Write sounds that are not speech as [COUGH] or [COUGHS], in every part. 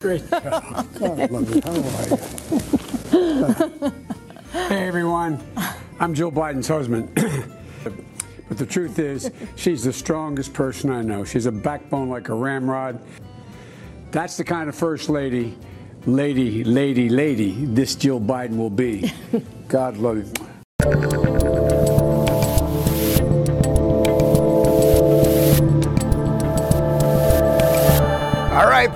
Great. [LAUGHS] God love. How are you? hey, everyone. I'm Jill Biden's [COUGHS] husband. but the truth is, she's the strongest person I know. She's a backbone like a ramrod. That's the kind of first lady, lady, lady, lady this Jill Biden will be. [LAUGHS] God love you.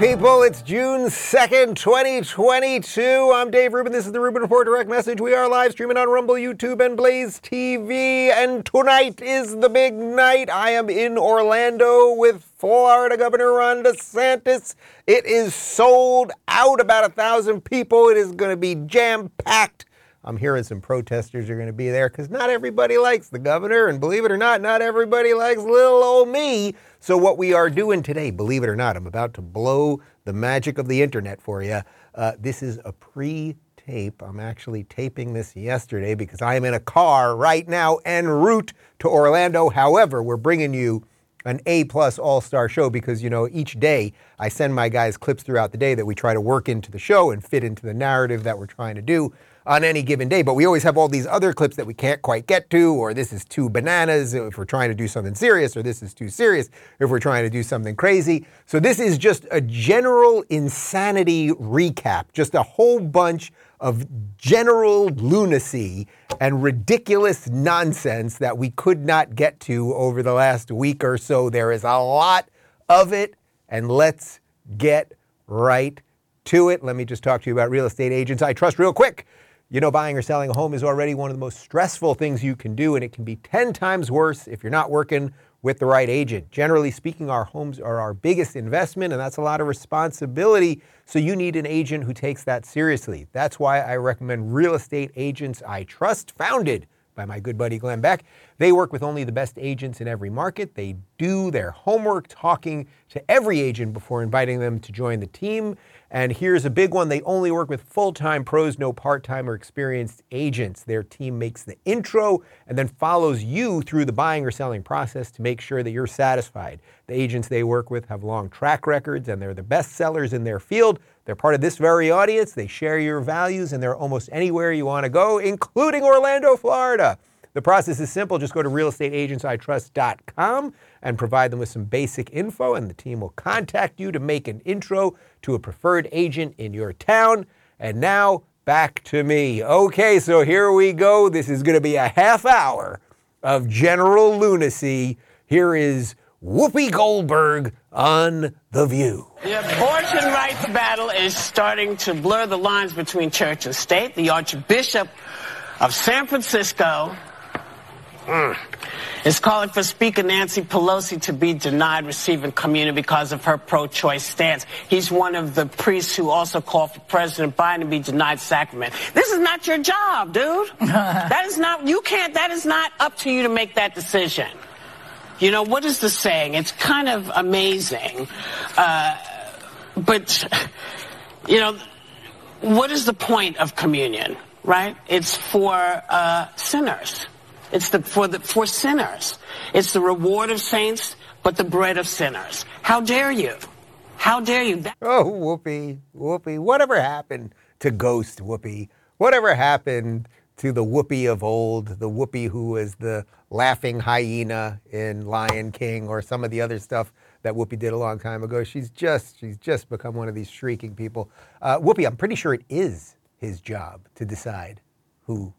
People, it's June 2nd, 2022. I'm Dave Rubin. This is the Rubin Report Direct Message. We are live streaming on Rumble, YouTube, and Blaze TV. And tonight is the big night. I am in Orlando with Florida Governor Ron DeSantis. It is sold out, about a thousand people. It is going to be jam packed. I'm hearing some protesters are going to be there because not everybody likes the governor, and believe it or not, not everybody likes little old me. So, what we are doing today, believe it or not, I'm about to blow the magic of the internet for you. Uh, this is a pre tape. I'm actually taping this yesterday because I am in a car right now en route to Orlando. However, we're bringing you an A plus all star show because, you know, each day I send my guys clips throughout the day that we try to work into the show and fit into the narrative that we're trying to do on any given day. But we always have all these other clips that we can't quite get to, or this is too bananas uh, if we're trying to do something serious, or this is too serious if we're trying to do something crazy. So this is just a general insanity recap, just a whole bunch of general lunacy and ridiculous nonsense that we could not get to over the last week or so. There is a lot of it, and let's get right to it. Let me just talk to you about real estate agents I trust real quick. You know, buying or selling a home is already one of the most stressful things you can do, and it can be 10 times worse if you're not working with the right agent. Generally speaking, our homes are our biggest investment, and that's a lot of responsibility. So you need an agent who takes that seriously. That's why I recommend Real Estate Agents I Trust, founded by my good buddy Glenn Beck. They work with only the best agents in every market. They do their homework talking to every agent before inviting them to join the team. And here's a big one they only work with full time pros, no part time or experienced agents. Their team makes the intro and then follows you through the buying or selling process to make sure that you're satisfied. The agents they work with have long track records and they're the best sellers in their field. They're part of this very audience. They share your values and they're almost anywhere you want to go, including Orlando, Florida. The process is simple. Just go to realestateagentsitrust.com and provide them with some basic info, and the team will contact you to make an intro to a preferred agent in your town. And now back to me. Okay, so here we go. This is going to be a half hour of general lunacy. Here is Whoopi Goldberg on The View. The abortion rights battle is starting to blur the lines between church and state. The Archbishop of San Francisco mm, is calling for Speaker Nancy Pelosi to be denied receiving communion because of her pro-choice stance. He's one of the priests who also called for President Biden to be denied sacrament. This is not your job, dude. [LAUGHS] that is not, you can't, that is not up to you to make that decision. You know, what is the saying? It's kind of amazing. Uh, but, you know, what is the point of communion, right? It's for uh, sinners. It's the, for, the, for sinners. It's the reward of saints, but the bread of sinners. How dare you? How dare you? That- oh, Whoopi, Whoopi. Whatever happened to Ghost Whoopi? Whatever happened to the Whoopi of old, the Whoopi who was the laughing hyena in Lion King or some of the other stuff that Whoopi did a long time ago. She's just she's just become one of these shrieking people. Uh, Whoopi, I'm pretty sure it is his job to decide who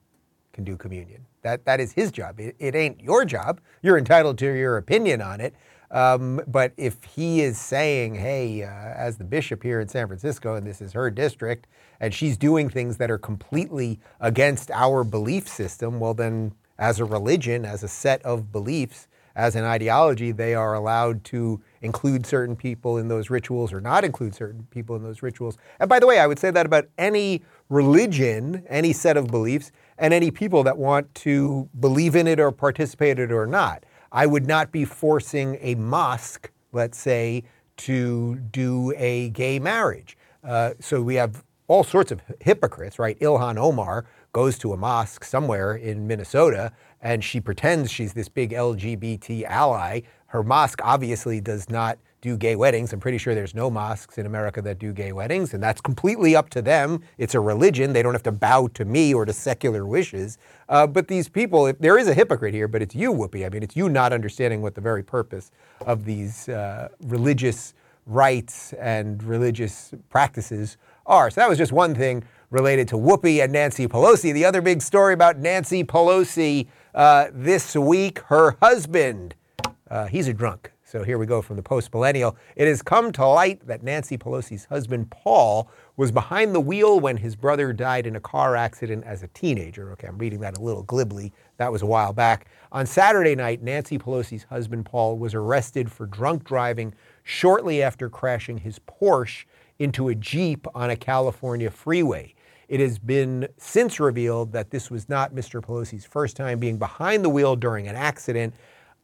can do communion. That that is his job. It, it ain't your job. You're entitled to your opinion on it. Um, but if he is saying, hey, uh, as the bishop here in San Francisco, and this is her district, and she's doing things that are completely against our belief system, well, then as a religion, as a set of beliefs, as an ideology, they are allowed to include certain people in those rituals or not include certain people in those rituals. And by the way, I would say that about any religion, any set of beliefs, and any people that want to believe in it or participate in it or not. I would not be forcing a mosque, let's say, to do a gay marriage. Uh, so we have all sorts of hypocrites, right? Ilhan Omar goes to a mosque somewhere in Minnesota and she pretends she's this big LGBT ally. Her mosque obviously does not do gay weddings. I'm pretty sure there's no mosques in America that do gay weddings, and that's completely up to them. It's a religion. They don't have to bow to me or to secular wishes. Uh, but these people, if, there is a hypocrite here, but it's you, Whoopi. I mean, it's you not understanding what the very purpose of these uh, religious rites and religious practices are. So that was just one thing related to Whoopi and Nancy Pelosi. The other big story about Nancy Pelosi uh, this week, her husband, uh, he's a drunk. So here we go from the post millennial. It has come to light that Nancy Pelosi's husband, Paul, was behind the wheel when his brother died in a car accident as a teenager. Okay, I'm reading that a little glibly. That was a while back. On Saturday night, Nancy Pelosi's husband, Paul, was arrested for drunk driving shortly after crashing his Porsche into a Jeep on a California freeway. It has been since revealed that this was not Mr. Pelosi's first time being behind the wheel during an accident.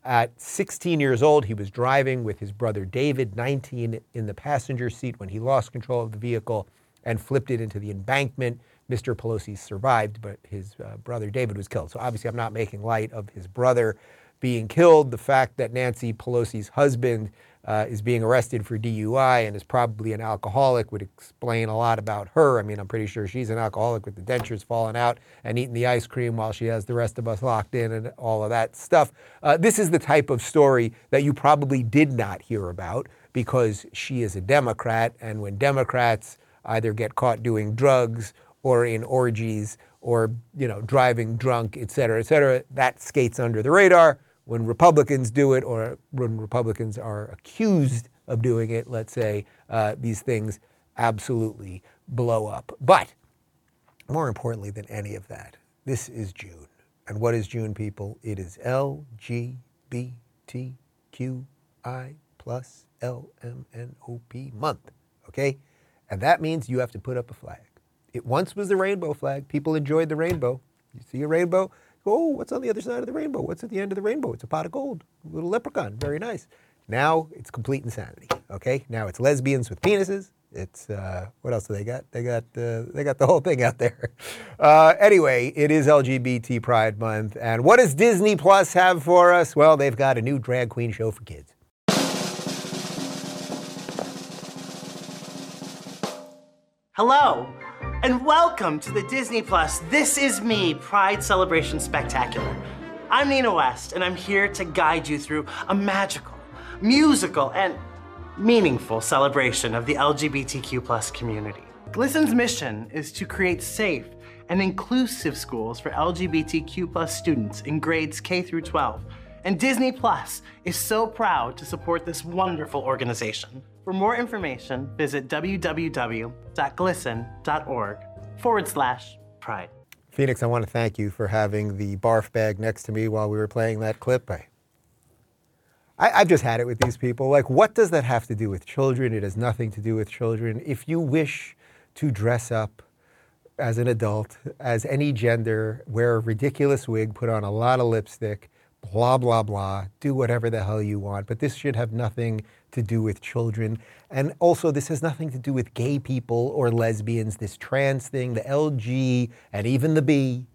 At 16 years old, he was driving with his brother David, 19, in the passenger seat when he lost control of the vehicle and flipped it into the embankment. Mr. Pelosi survived, but his uh, brother David was killed. So obviously, I'm not making light of his brother being killed. The fact that Nancy Pelosi's husband uh, is being arrested for DUI and is probably an alcoholic would explain a lot about her. I mean, I'm pretty sure she's an alcoholic with the dentures falling out and eating the ice cream while she has the rest of us locked in and all of that stuff. Uh, this is the type of story that you probably did not hear about because she is a Democrat, and when Democrats either get caught doing drugs or in orgies or you know driving drunk, et cetera, et cetera, that skates under the radar when Republicans do it or when Republicans are accused of doing it, let's say, uh, these things absolutely blow up. But more importantly than any of that, this is June. And what is June, people? It is LGBTQI plus LMNOP month, okay? And that means you have to put up a flag. It once was the rainbow flag. People enjoyed the rainbow. You see a rainbow? Oh, what's on the other side of the rainbow? What's at the end of the rainbow? It's a pot of gold, a little leprechaun. Very nice. Now it's complete insanity. Okay, now it's lesbians with penises. It's uh, what else do they got? They got uh, they got the whole thing out there. [LAUGHS] Uh, anyway, it is LGBT Pride Month, and what does Disney Plus have for us? Well, they've got a new drag queen show for kids. Hello, and welcome to the Disney Plus This Is Me Pride Celebration Spectacular. I'm Nina West, and I'm here to guide you through a magical, musical, and meaningful celebration of the LGBTQ plus community. GLSEN's mission is to create safe and inclusive schools for LGBTQ plus students in grades K through 12. And Disney Plus is so proud to support this wonderful organization. For more information, visit www.glsen.org forward slash pride. Phoenix, I want to thank you for having the barf bag next to me while we were playing that clip. I, I, have just had it with these people. Like, what does that have to do with children? It has nothing to do with children. If you wish to dress up as an adult, as any gender, wear a ridiculous wig, put on a lot of lipstick, blah, blah, blah, do whatever the hell you want. But this should have nothing to do with children. And also, this has nothing to do with gay people or lesbians. This trans thing, the LG and even the B,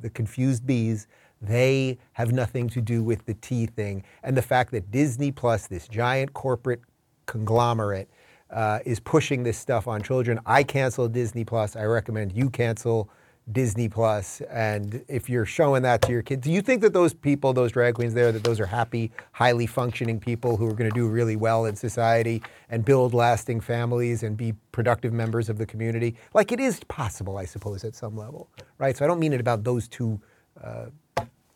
the confused bees. they have nothing to do with the T thing. And the fact that Disney Plus, this giant corporate conglomerate, uh, is pushing this stuff on children. I cancel Disney Plus. I recommend you cancel Disney Plus, and if you're showing that to your kids, do you think that those people, those drag queens there, that those are happy, highly functioning people who are going to do really well in society and build lasting families and be productive members of the community? Like it is possible, I suppose, at some level, right? So I don't mean it about those two uh,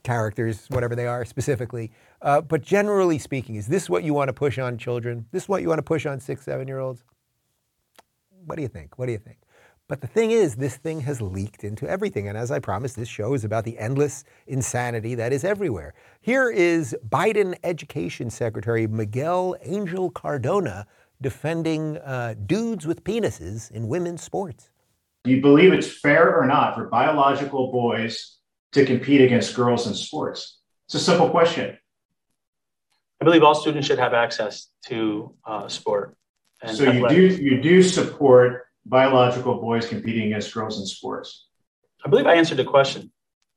characters, whatever they are specifically, uh, but generally speaking, is this what you want to push on children? This is what you want to push on six, seven year olds? What do you think? What do you think? But the thing is, this thing has leaked into everything. And as I promised, this show is about the endless insanity that is everywhere. Here is Biden Education Secretary Miguel Angel Cardona defending uh, dudes with penises in women's sports. Do you believe it's fair or not for biological boys to compete against girls in sports? It's a simple question. I believe all students should have access to uh, sport. so you do you do support biological boys competing against girls in sports? I believe I answered the question.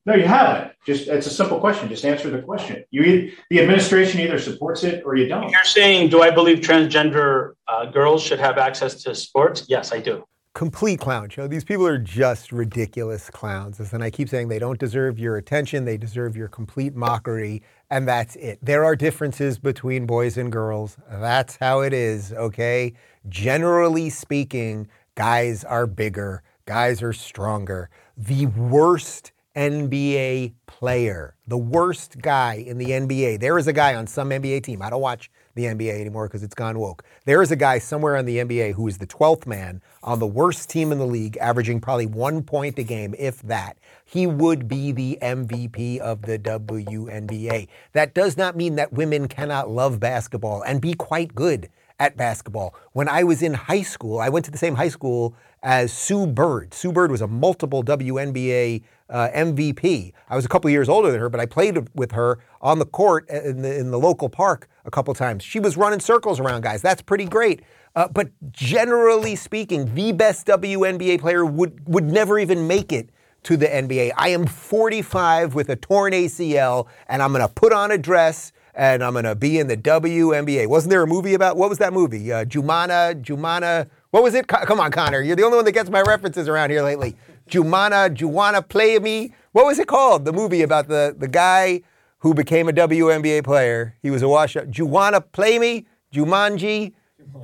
No, you haven't. Just it's a simple question. Just answer the question. You the administration either supports it or you don't. You're saying, do I believe transgender uh, girls should have access to sports? Yes, I do. complete clown show. These people are just ridiculous clowns. And I keep saying they don't deserve your attention, they deserve your complete mockery, and that's it. There are differences between boys and girls. That's how it is, okay? Generally speaking, guys are bigger, guys are stronger. The worst NBA player, the worst guy in the NBA. There is a guy on some NBA team. I don't watch the NBA anymore because it's gone woke. There is a guy somewhere on the NBA who is the 12th man on the worst team in the league, averaging probably one point a game, if that. He would be the MVP of the WNBA. That does not mean that women cannot love basketball and be quite good at basketball. When I was in high school, I went to the same high school as Sue Bird. Sue Bird was a multiple WNBA uh, MVP. I was a couple years older than her, but I played with her on the court in the, in the local park a couple times. She was running circles around guys. That's pretty great. Uh, but generally speaking, the best WNBA player would, would never even make it to the NBA. I am 45 with a torn ACL, and I'm going to put on a dress and I'm going to be in the WNBA. Wasn't there a movie about what was that movie? Uh, Jumana, Jumana. What was it? Co- Come on, Connor. You're the only one that gets my references around here lately. Jumana, Juwana Play Me. What was it called? The movie about the, the guy who became a WNBA player. He was a washout. Juwana Play Me? Jumanji?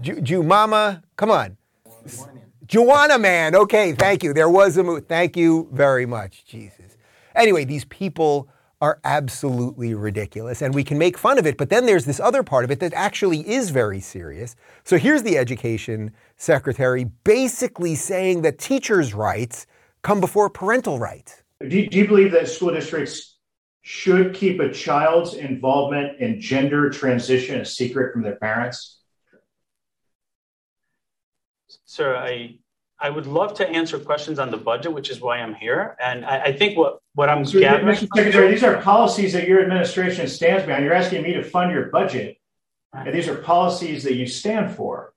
Ju- Jumama? Come on. Juwanna Mann. Okay, thank you. There was a movie. Thank you very much, Jesus. Anyway, these people are absolutely ridiculous and we can make fun of it, but then there's this other part of it that actually is very serious. So here's the education secretary basically saying that teachers' rights come before parental rights. Do you, do you believe that school districts should keep a child's involvement in gender transition a secret from their parents? Sir, I I would love to answer questions on the budget, which is why I'm here. And I, I think what, what I'm So, gathering. Mr. Secretary, these are policies that your administration stands behind. You're asking me to fund your budget, and these are policies that you stand for.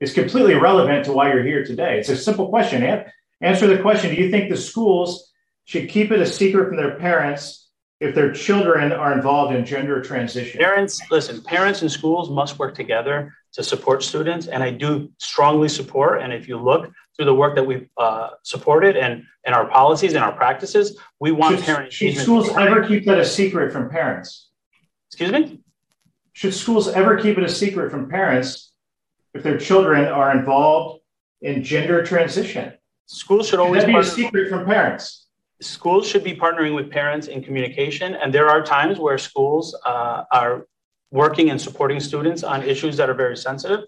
It's completely irrelevant to why you're here today. It's a simple question. An- Answer the question Do you think the schools should keep it a secret from their parents if their children are involved in gender transition? Parents, listen, parents and schools must work together to support students. And I do strongly support. And if you look through the work that we've uh, supported and, and our policies and our practices, we want Should, parent should schools ever keep that a secret from parents? Excuse me? Should schools ever keep it a secret from parents if their children are involved in gender transition? Schools should Should always that be a secret from parents? schools should be partnering with parents in communication. And there are times where schools uh, are working and supporting students on issues that are very sensitive.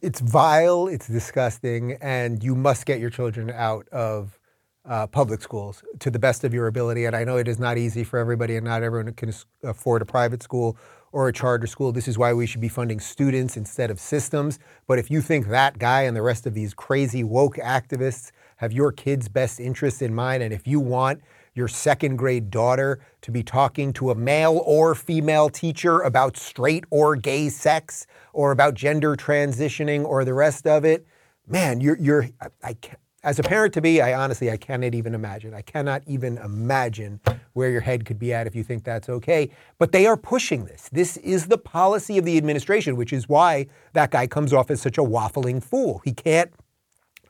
It's vile, it's disgusting, and you must get your children out of uh, public schools to the best of your ability. And I know it is not easy for everybody, and not everyone can afford a private school or a charter school. This is why we should be funding students instead of systems. But if you think that guy and the rest of these crazy woke activists have your kids' best interests in mind, and if you want your second grade daughter to be talking to a male or female teacher about straight or gay sex or about gender transitioning or the rest of it, man, you're, you're I, I can't, as a parent to be, I honestly, I cannot even imagine. I cannot even imagine where your head could be at if you think that's okay. But they are pushing this. This is the policy of the administration, which is why that guy comes off as such a waffling fool. He can't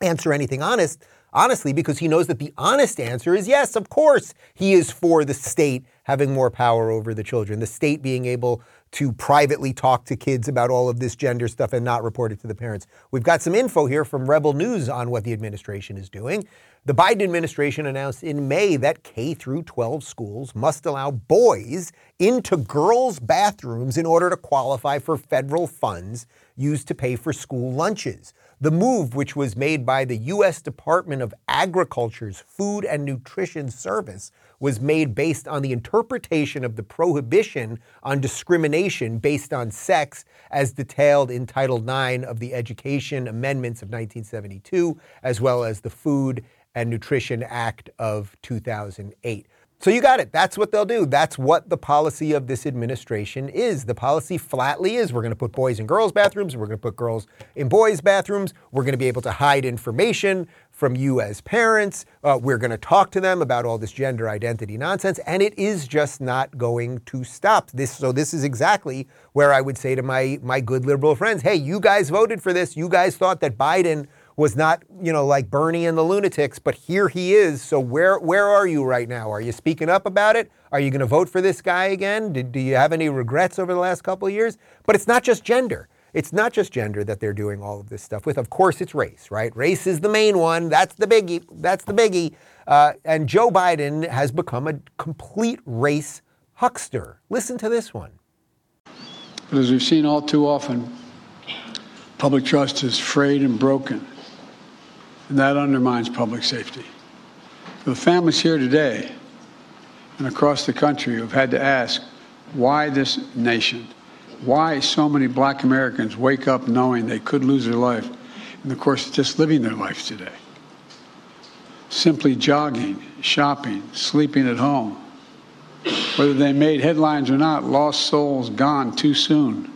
answer anything honest, honestly, because he knows that the honest answer is yes, of course, he is for the state having more power over the children, the state being able to privately talk to kids about all of this gender stuff and not report it to the parents. We've got some info here from Rebel News on what the administration is doing. The Biden administration announced in May that K through 12 schools must allow boys into girls' bathrooms in order to qualify for federal funds used to pay for school lunches. The move, which was made by the U.S. Department of Agriculture's Food and Nutrition Service, was made based on the interpretation of the prohibition on discrimination based on sex as detailed in Title IX of the Education Amendments of 1972, as well as the Food and Nutrition Act of 2008. So you got it. That's what they'll do. That's what the policy of this administration is. The policy flatly is we're going to put boys in girls' bathrooms, we're going to put girls in boys' bathrooms, we're going to be able to hide information from you as parents, uh, we're going to talk to them about all this gender identity nonsense, and it is just not going to stop. This, so this is exactly where I would say to my my good liberal friends, hey, you guys voted for this. You guys thought that Biden was not, you know, like Bernie and the lunatics, but here he is. So where where are you right now? Are you speaking up about it? Are you going to vote for this guy again? Did, do you have any regrets over the last couple of years? But it's not just gender. It's not just gender that they're doing all of this stuff with. Of course, it's race, right? Race is the main one. That's the biggie. That's the biggie. Uh, and Joe Biden has become a complete race huckster. Listen to this one. But as we've seen all too often, public trust is frayed and broken and that undermines public safety. The families here today and across the country have had to ask why this nation, why so many black Americans wake up knowing they could lose their life in the course of just living their life today. Simply jogging, shopping, sleeping at home. Whether they made headlines or not, lost souls gone too soon.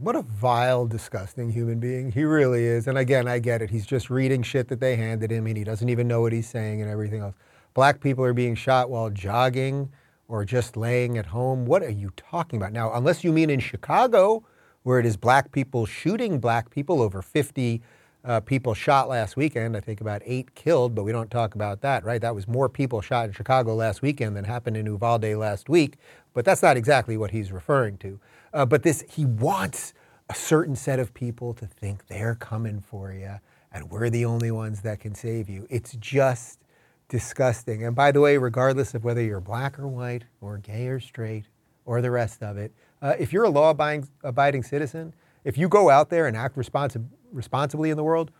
What a vile, disgusting human being. He really is. And again, I get it. He's just reading shit that they handed him and he doesn't even know what he's saying and everything else. Black people are being shot while jogging or just laying at home. What are you talking about? Now, unless you mean in Chicago, where it is black people shooting black people, over 50 uh, people shot last weekend. I think about eight killed, but we don't talk about that, right? That was more people shot in Chicago last weekend than happened in Uvalde last week. But that's not exactly what he's referring to. Uh, but this, he wants a certain set of people to think they're coming for you and we're the only ones that can save you. It's just disgusting. And by the way, regardless of whether you're black or white or gay or straight or the rest of it, uh, if you're a law abiding citizen, if you go out there and act responsi- responsibly in the world,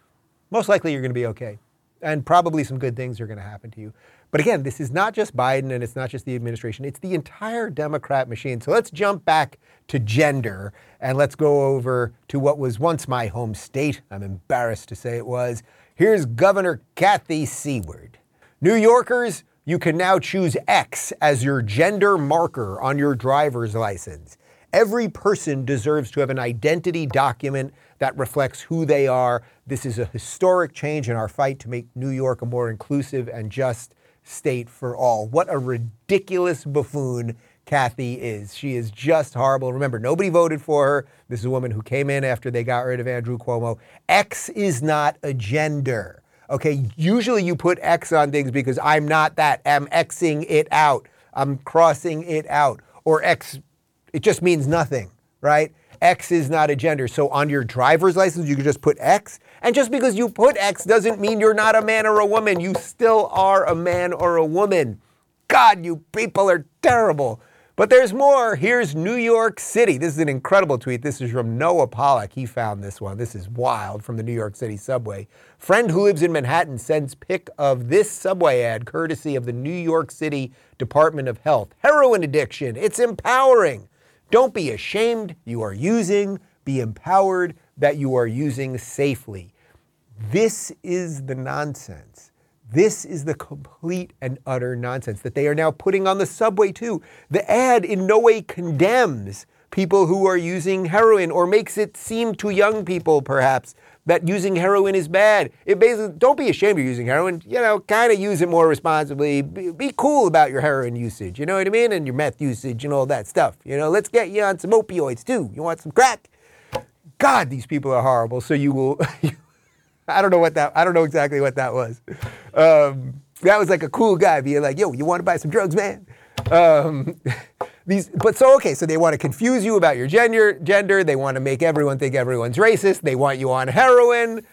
most likely you're going to be okay. And probably some good things are going to happen to you. But again, this is not just Biden and it's not just the administration, it's the entire Democrat machine. So let's jump back to gender and let's go over to what was once my home state. I'm embarrassed to say it was. Here's Governor Kathy Seward. New Yorkers, you can now choose X as your gender marker on your driver's license. Every person deserves to have an identity document that reflects who they are. This is a historic change in our fight to make New York a more inclusive and just state for all. What a ridiculous buffoon Kathy is. She is just horrible. Remember, nobody voted for her. This is a woman who came in after they got rid of Andrew Cuomo. X is not a gender. Okay, usually you put X on things because I'm not that. I'm Xing it out. I'm crossing it out. Or X, it just means nothing, right? X is not a gender. So on your driver's license, you can just put X. And just because you put X doesn't mean you're not a man or a woman. You still are a man or a woman. God, you people are terrible. But there's more. Here's New York City. This is an incredible tweet. This is from Noah Pollak. He found this one. This is wild from the New York City subway. Friend who lives in Manhattan sends pic of this subway ad courtesy of the New York City Department of Health. Heroin addiction. It's empowering. Don't be ashamed you are using. Be empowered that you are using safely. This is the nonsense. This is the complete and utter nonsense that they are now putting on the subway, too. The ad in no way condemns people who are using heroin or makes it seem to young people, perhaps, that using heroin is bad. It basically, don't be ashamed of using heroin. You know, kind of use it more responsibly. Be, be, cool about your heroin usage. You know what I mean? And your meth usage and all that stuff. You know, let's get you on some opioids too. You want some crack? God, these people are horrible. So you will. [LAUGHS] I don't know what that. I don't know exactly what that was. Um, that was like a cool guy being like, "Yo, you want to buy some drugs, man?" Um, [LAUGHS] these, but so okay, so they want to confuse you about your gender. Gender. They want to make everyone think everyone's racist. They want you on heroin.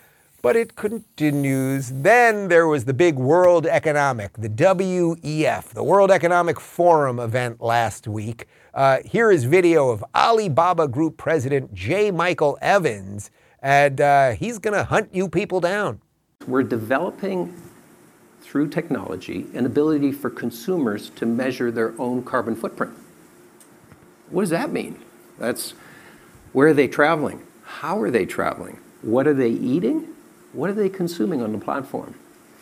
But it continues. Then there was the big World Economic, the WEF, the World Economic Forum event last week. Uh, here is video of Alibaba Group President J. Michael Evans, and uh, he's going to hunt you people down. We're developing through technology an ability for consumers to measure their own carbon footprint. What does that mean? That's where are they traveling? How are they traveling? What are they eating? What are they consuming on the platform?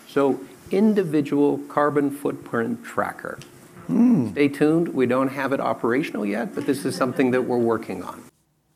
So individual carbon footprint tracker. Hmm. Stay tuned. We don't have it operational yet, but this is something that we're working on.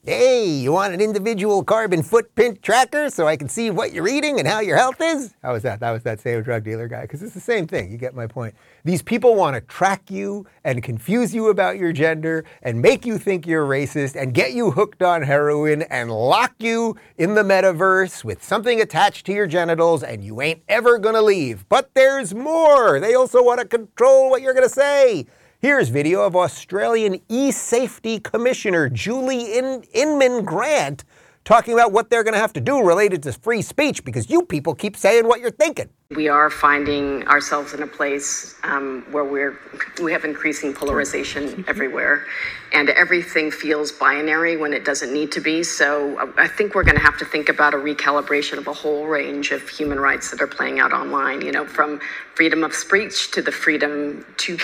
Hey, you want an individual carbon footprint tracker so I can see what you're eating and how your health is? How was that? That was that same drug dealer guy, because it's the same thing. You get my point. These people want to track you and confuse you about your gender and make you think you're racist and get you hooked on heroin and lock you in the metaverse with something attached to your genitals and you ain't ever going to leave. But there's more. They also want to control what you're going to say. Here's video of Australian e-safety commissioner Julie In- Inman Grant talking about what they're going to have to do related to free speech because you people keep saying what you're thinking. We are finding ourselves in a place um, where we're we have increasing polarization everywhere, and everything feels binary when it doesn't need to be. So I think we're going to have to think about a recalibration of a whole range of human rights that are playing out online. You know, from freedom of speech to the freedom to,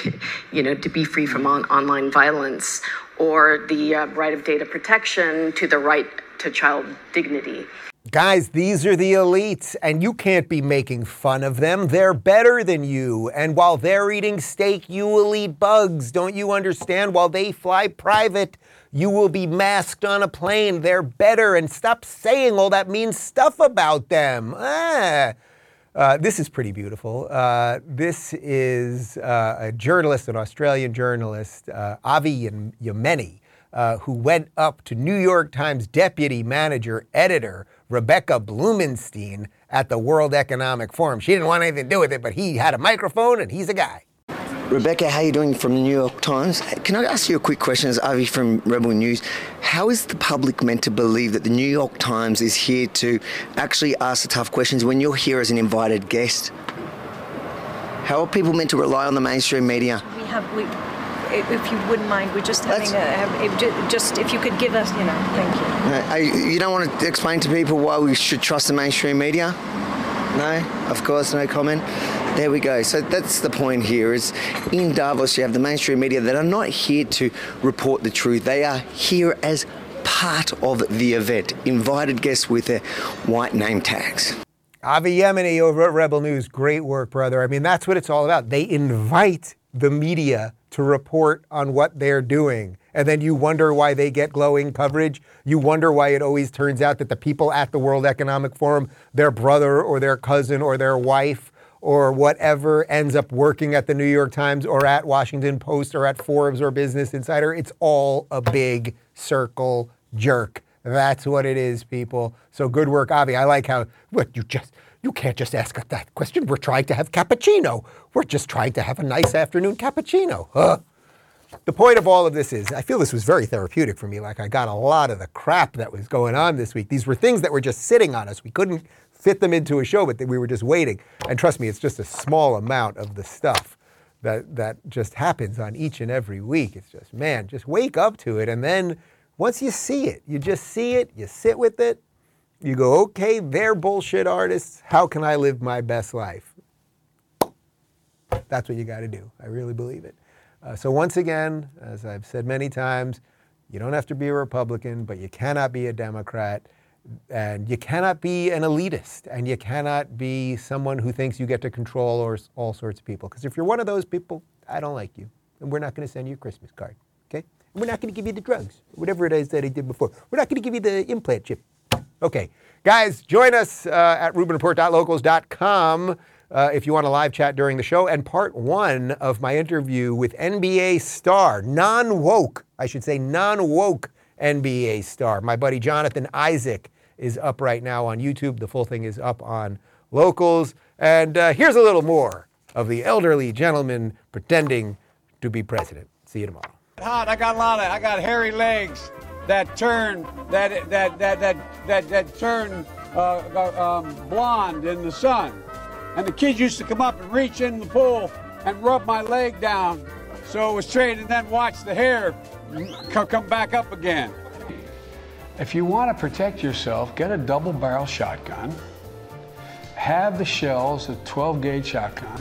you know, to be free from on- online violence, or the uh, right of data protection to the right to child dignity. Guys, these are the elites, and you can't be making fun of them. They're better than you. And while they're eating steak, you will eat bugs. Don't you understand? While they fly private, you will be masked on a plane. They're better, and stop saying all that mean stuff about them. Ah. Uh, this is pretty beautiful. Uh, this is uh, a journalist, an Australian journalist, uh, Avi Yemini, uh, who went up to New York Times deputy manager editor Rebecca Blumenstein at the World Economic Forum. She didn't want anything to do with it, but he had a microphone and he's a guy. Rebecca, how are you doing from the New York Times? Can I ask you a quick question as Avi from Rebel News? How is the public meant to believe that the New York Times is here to actually ask the tough questions when you're here as an invited guest? How are people meant to rely on the mainstream media? We have, we, if you wouldn't mind, we're just having a, have, just if you could give us, you know, thank you. I, you don't want to explain to people why we should trust the mainstream media? No, of course, no comment. There we go. So that's the point here is in Davos you have the mainstream media that are not here to report the truth. They are here as part of the event, invited guests with their white name tags. Avi Yemini over at Rebel News, great work, brother. I mean, that's what it's all about. They invite the media to report on what they're doing. And then you wonder why they get glowing coverage. You wonder why it always turns out that the people at the World Economic Forum, their brother or their cousin or their wife or whatever ends up working at the New York Times or at Washington Post or at Forbes or Business Insider. It's all a big circle jerk. That's what it is, people. So good work, Avi. I like how what you just you can't just ask us that question. We're trying to have cappuccino. We're just trying to have a nice afternoon cappuccino. Huh? The point of all of this is, I feel this was very therapeutic for me. Like I got a lot of the crap that was going on this week. These were things that were just sitting on us. We couldn't fit them into a show, but we were just waiting. And trust me, it's just a small amount of the stuff that that just happens on each and every week. It's just, man, just wake up to it. And then once you see it, you just see it, you sit with it, you go, okay, they're bullshit artists. How can I live my best life? That's what you got to do. I really believe it. Uh, so, once again, as I've said many times, you don't have to be a Republican, but you cannot be a Democrat. And you cannot be an elitist, and you cannot be someone who thinks you get to control or, all sorts of people. Because if you're one of those people, I don't like you. And we're not going to send you a Christmas card, okay? And we're not going to give you the drugs, whatever it is that he did before. We're not going to give you the implant chip. Okay, guys, join us uh, at RubinReport.locals.com uh, if you want a live chat during the show. And part one of my interview with NBA star, non woke, I should say, non woke NBA star, my buddy Jonathan Isaac is up right now on YouTube. The full thing is up on Locals. And uh, here's a little more of the elderly gentleman pretending to be president. See you tomorrow. Hot. I got a lot of. I got hairy legs that turn that that that that that that turn uh, um, blonde in the sun. And the kids used to come up and reach in the pool and rub my leg down, so it was straight, and then watch the hair come back up again. If you want to protect yourself, get a double barrel shotgun. Have the shells, a 12 gauge shotgun.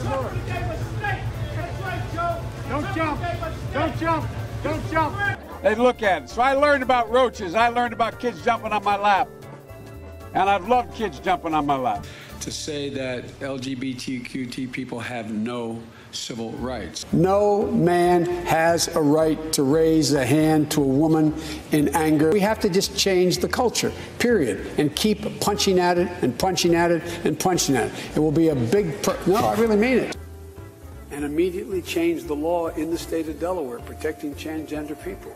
Don't jump! Don't jump! Don't jump! They look at it. So I learned about roaches. I learned about kids jumping on my lap. And I've loved kids jumping on my lap. To say that LGBTQT people have no civil rights. No man has a right to raise a hand to a woman in anger. We have to just change the culture, period, and keep punching at it and punching at it and punching at it. It will be a big. Pro- no, I really mean it. And immediately change the law in the state of Delaware protecting transgender people.